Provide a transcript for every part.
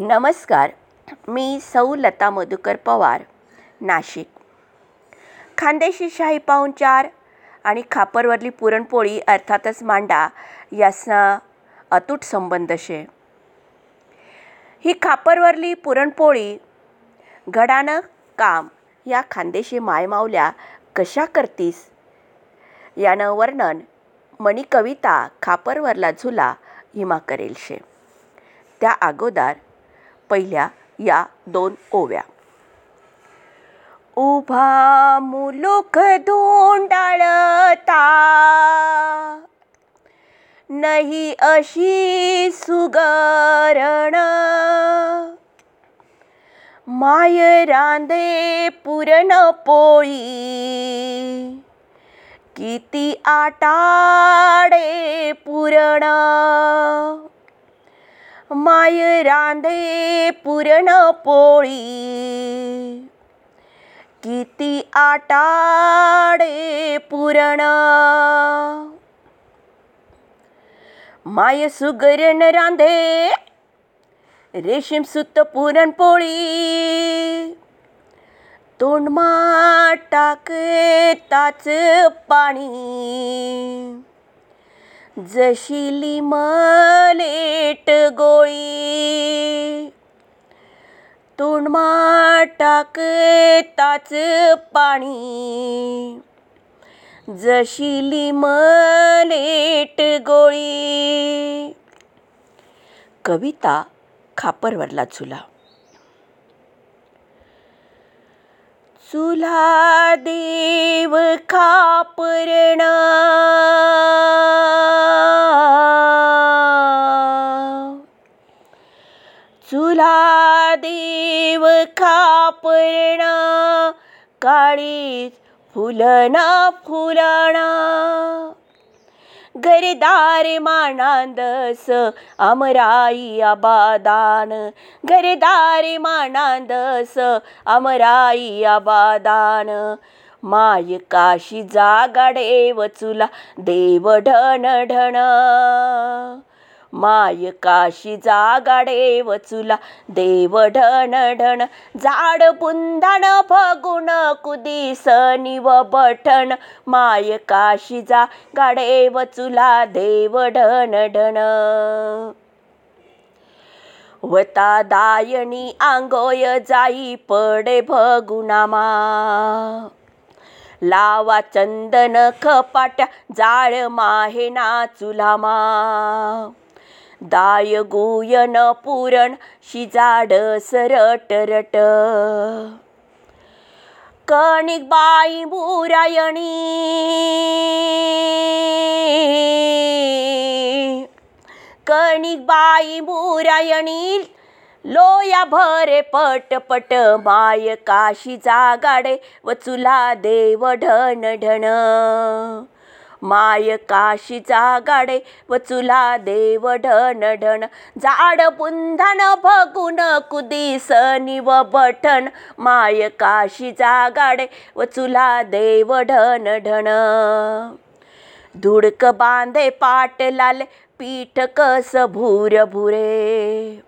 नमस्कार मी सौ लता मधुकर पवार नाशिक. खानदेशी शाही पाहुणचार आणि खापरवरली पुरणपोळी अर्थातच मांडा याचा अतूट संबंध शे. ही खापरवरली पुरणपोळी घडानं काम या खानदेशी मायमावल्या कशा करतीस? यानं वर्णन मणी कविता खापरवरला झुला हिमा करेल शे. त्या अगोदर पहिल्या या दोन ओव्या. उभा मुलुख धोंडाळता. नाही अशी सुगरण. माय रांदे पुरण पोळी. किती आटाडे पुरण माय रांधे पुरण पोळी. किती आटाडे पुरण. माय सुगरण रांधे रेशीम सुत पुरणपोळी तोंडमा टाकताच पाणी. जशी लिमलेट गोळी. तोंडमा टाकताच पाणी. जशी लिमलेट गोळी. कविता खापरवरला चुला. चुला देव खापरणा चुला देव खापरण काळीच फुलना फुलणा. गरदार मानांदस अमराई आबादान. गरदार मानांदस अमराई आबादान. माय काशी जागाडे वचुला देव ढण ढण माय काशी जागाडे चुला. देव ढण ढण झाड बुंदाण फगुण कुदीस निव बठण. माय काशी जा गाडे वचुला देव ढण. ढण वता दायणी आंगोय जाई पडे भगुणामा लावा चंदन खपाट्या जाळ माहे ना चुलामा. दाय गुयन पुरण शिजाड सरट रट कणिक बाई मुरायणी कणिक बाई मुरायणी लोया भरे पट पट माय काशी जागाडे चुला देव ढण ढण माय गाडे व चुला देव ढण ढण. जाड पुंधन भगुन कुदिस निव बठण. माय गाडे व चुला देव ढण ढण. धुडक बांधे पाट लाले पीठ कस भूर भुरे.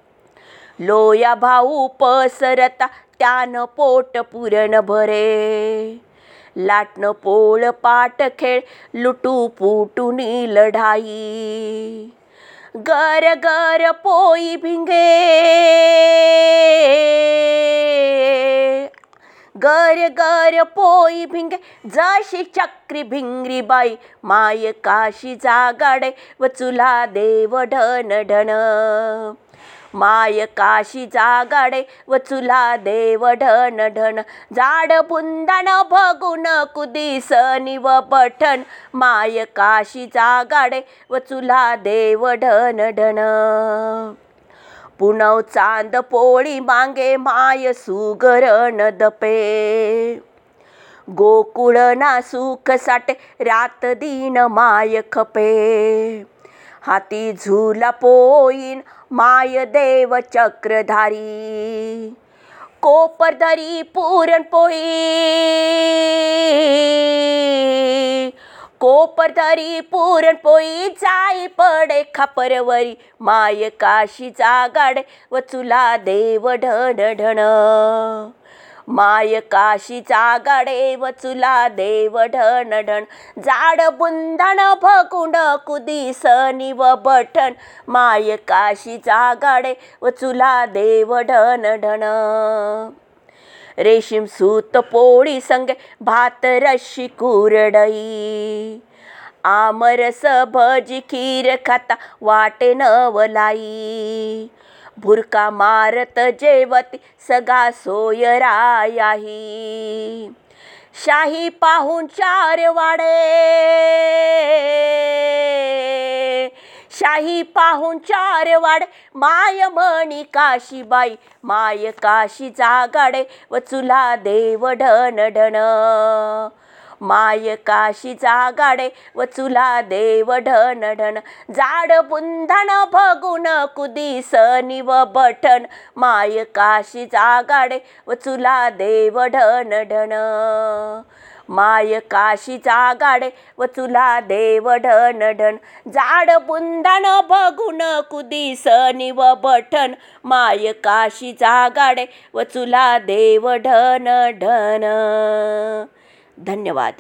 लोया भाऊ पसरता त्यानं पोट पुरण भरे. लाटणं पोळ पाट खेळ लुटू पुटुनी लढाई. गर गर पोई भिंगे. गर गर पोई भिंगे जशी चक्री भिंगरी बाई माय काशी जागाडे चुला देव ढण ढण माय गाडे व चुला देव ढण ढण. जाड बुंदान भगुन कुदिस निव पठन माय गाडे व चुला देव ढण ढण. पुनव चांद पोळी मांगे माय सुगरण दपे. गोकुळ ना सुख साटे रात दिन माय खपे. हाती झुला पोईन माय देव चक्रधारी. कोपरधरी पुरणपोळी कोपरधरी पुरणपोळी जाई पडे खापरवरी. माय काशीचा व चुला देव ढण ढण माय काशीचा गडेव चुला देव ढण ढण. जाड बुंदण भकुंड कुदिस निव बठण. माय काशीचा गाडे चुला देव ढण ढण. रेशीम सूत पोळी संगे भात रशी कुरडई. आमरस भजी खीर खाता वाटे नवलाई. भुरका मारत जेवती सगा सोयरायाही शाही पाहून चार वाडे. शाही पाहून चार वाड. माय मणी काशीबाई माय काशीचा गाडे चुला देव ढण ढण माय काशीचा गाडे चुला देव ढन ढण. जाड बुंधण भगुन कुदीस निव बठण. माय काशीचा गाडे चुला देव ढण ढण. माय काशीचा गाडे चुला देव ढण ढण. जाड बुंदन बघून कुदीस निव बठण. माय काशीचा गाडे चुला देव ढण ढण. धन्यवाद.